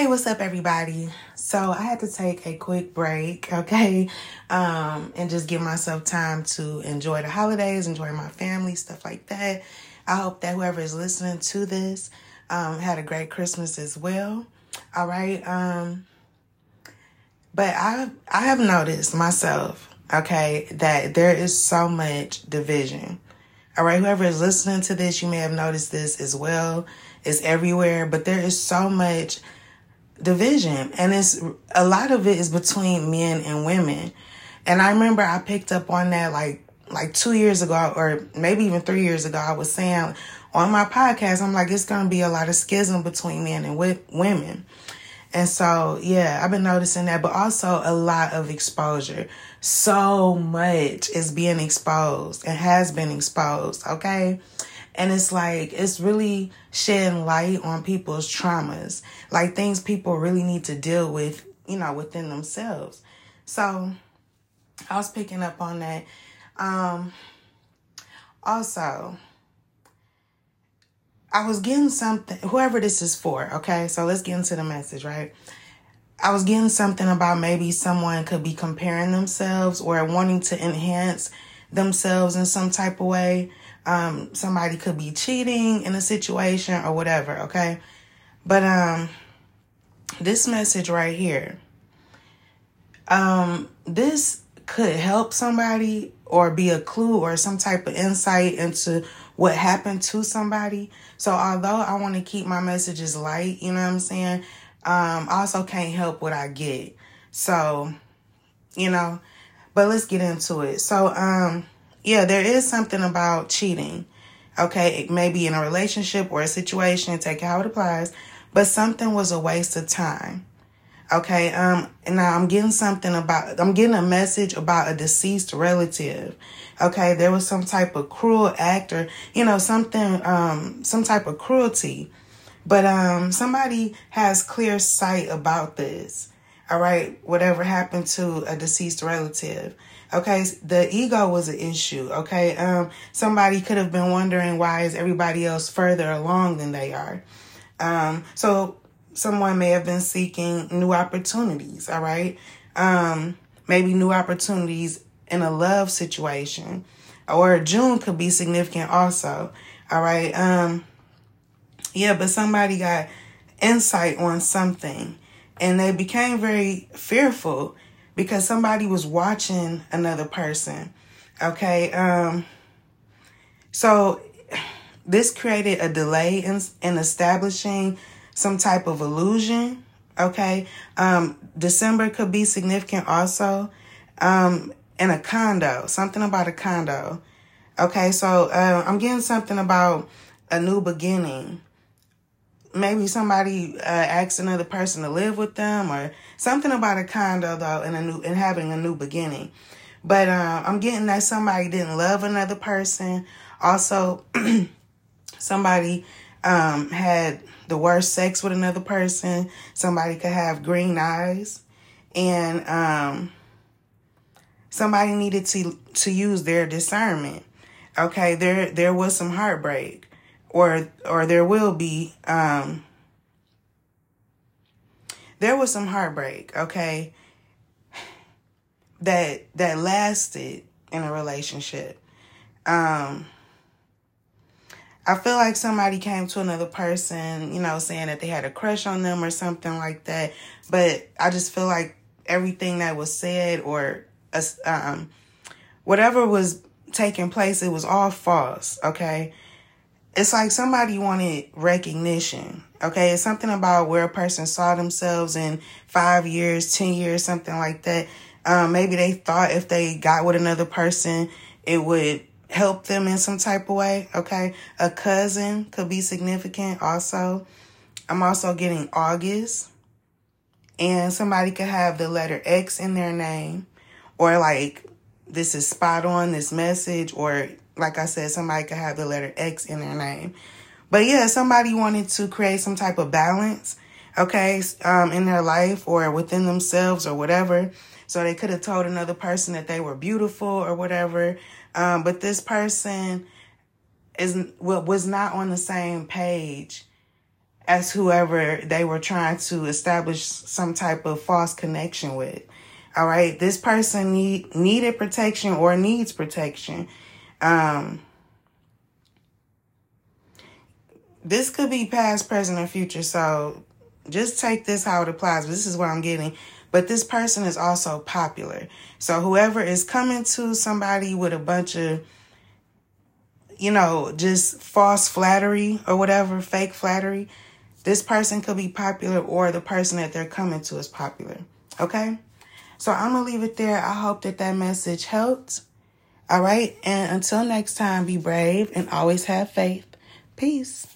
Hey, what's up, everybody? So I had to take a quick break, okay, um, and just give myself time to enjoy the holidays, enjoy my family, stuff like that. I hope that whoever is listening to this um, had a great Christmas as well. All right, um, but I I have noticed myself, okay, that there is so much division. All right, whoever is listening to this, you may have noticed this as well. It's everywhere, but there is so much division. And it's a lot of it is between men and women. And i remember i picked up on that like like two years ago or maybe even three years ago. I was saying on my podcast i'm like it's to be a lot of schism between men and women. And so yeah i've been noticing that but also a lot of exposure. So much is being exposed and has been exposed okay and it's like, it's really shedding light on people's traumas, like things people really need to deal with, you know, within themselves. So I was picking up on that. Um, also, I was getting something, whoever this is for, okay? So let's get into the message, right? I was getting something about maybe someone could be comparing themselves or wanting to enhance themselves in some type of way um, somebody could be cheating in a situation or whatever, okay? But um, this message right here, um, this could help somebody or be a clue or some type of insight into what happened to somebody. So although I want to keep my messages light, you know what I'm saying? Um, I also can't help what I get. So, you know, but let's get into it. So, um, yeah, there is something about cheating. Okay, it may be in a relationship or a situation, take how it applies, but something was a waste of time. Okay, um, and now I'm getting something about, I'm getting a message about a deceased relative. Okay, there was some type of cruel act or, you know, something, um, some type of cruelty. But, um, somebody has clear sight about this. All right, whatever happened to a deceased relative. Okay, the ego was an issue. Okay, um, somebody could have been wondering why is everybody else further along than they are. Um, so someone may have been seeking new opportunities. All right, um, maybe new opportunities in a love situation, or June could be significant also. All right, um, yeah, but somebody got insight on something, and they became very fearful because somebody was watching another person. Okay. Um, so this created a delay in, in establishing some type of illusion. Okay. Um, December could be significant also. Um, in a condo, something about a condo. Okay. So, uh, I'm getting something about a new beginning maybe somebody uh, another person to live with them or something about a condo though and a new and having a new beginning. But uh, i'm getting that somebody didn't love another person. Also somebody um, had the worst sex with another person. Somebody could have green eyes. And um, somebody needed to to use their discernment. Okay there there was some heartbreak or or there will be um there was some heartbreak okay that that lasted in a relationship um I feel like somebody came to another person, you know, saying that they had a crush on them or something like that. But I just feel like everything that was said or um, whatever was taking place, it was all false. Okay it's like somebody wanted recognition. Okay, it's something about where a person saw themselves in five years, ten years, something like that. Um, maybe they thought if they got with another person, it would help them in some type of way. Okay, a cousin could be significant. Also, I'm also getting August, and somebody could have the letter X in their name, or like this is spot on this message, or like I said, somebody could have the letter X in their name. But yeah, somebody wanted to create some type of balance, okay, um, in their life or within themselves or whatever. So they could have told another person that they were beautiful or whatever. Um, but this person is was not on the same page as whoever they were trying to establish some type of false connection with. All right, this person need needed protection or needs protection. Um, this could be past, present, or future. So just take this how it applies. This is what I'm getting. But this person is also popular. So whoever is coming to somebody with a bunch of, you know, just false flattery or whatever, fake flattery, this person could be popular or the person that they're coming to is popular. Okay? So I'm going to leave it there. I hope that that message helped. All right. And until next time, be brave and always have faith. Peace.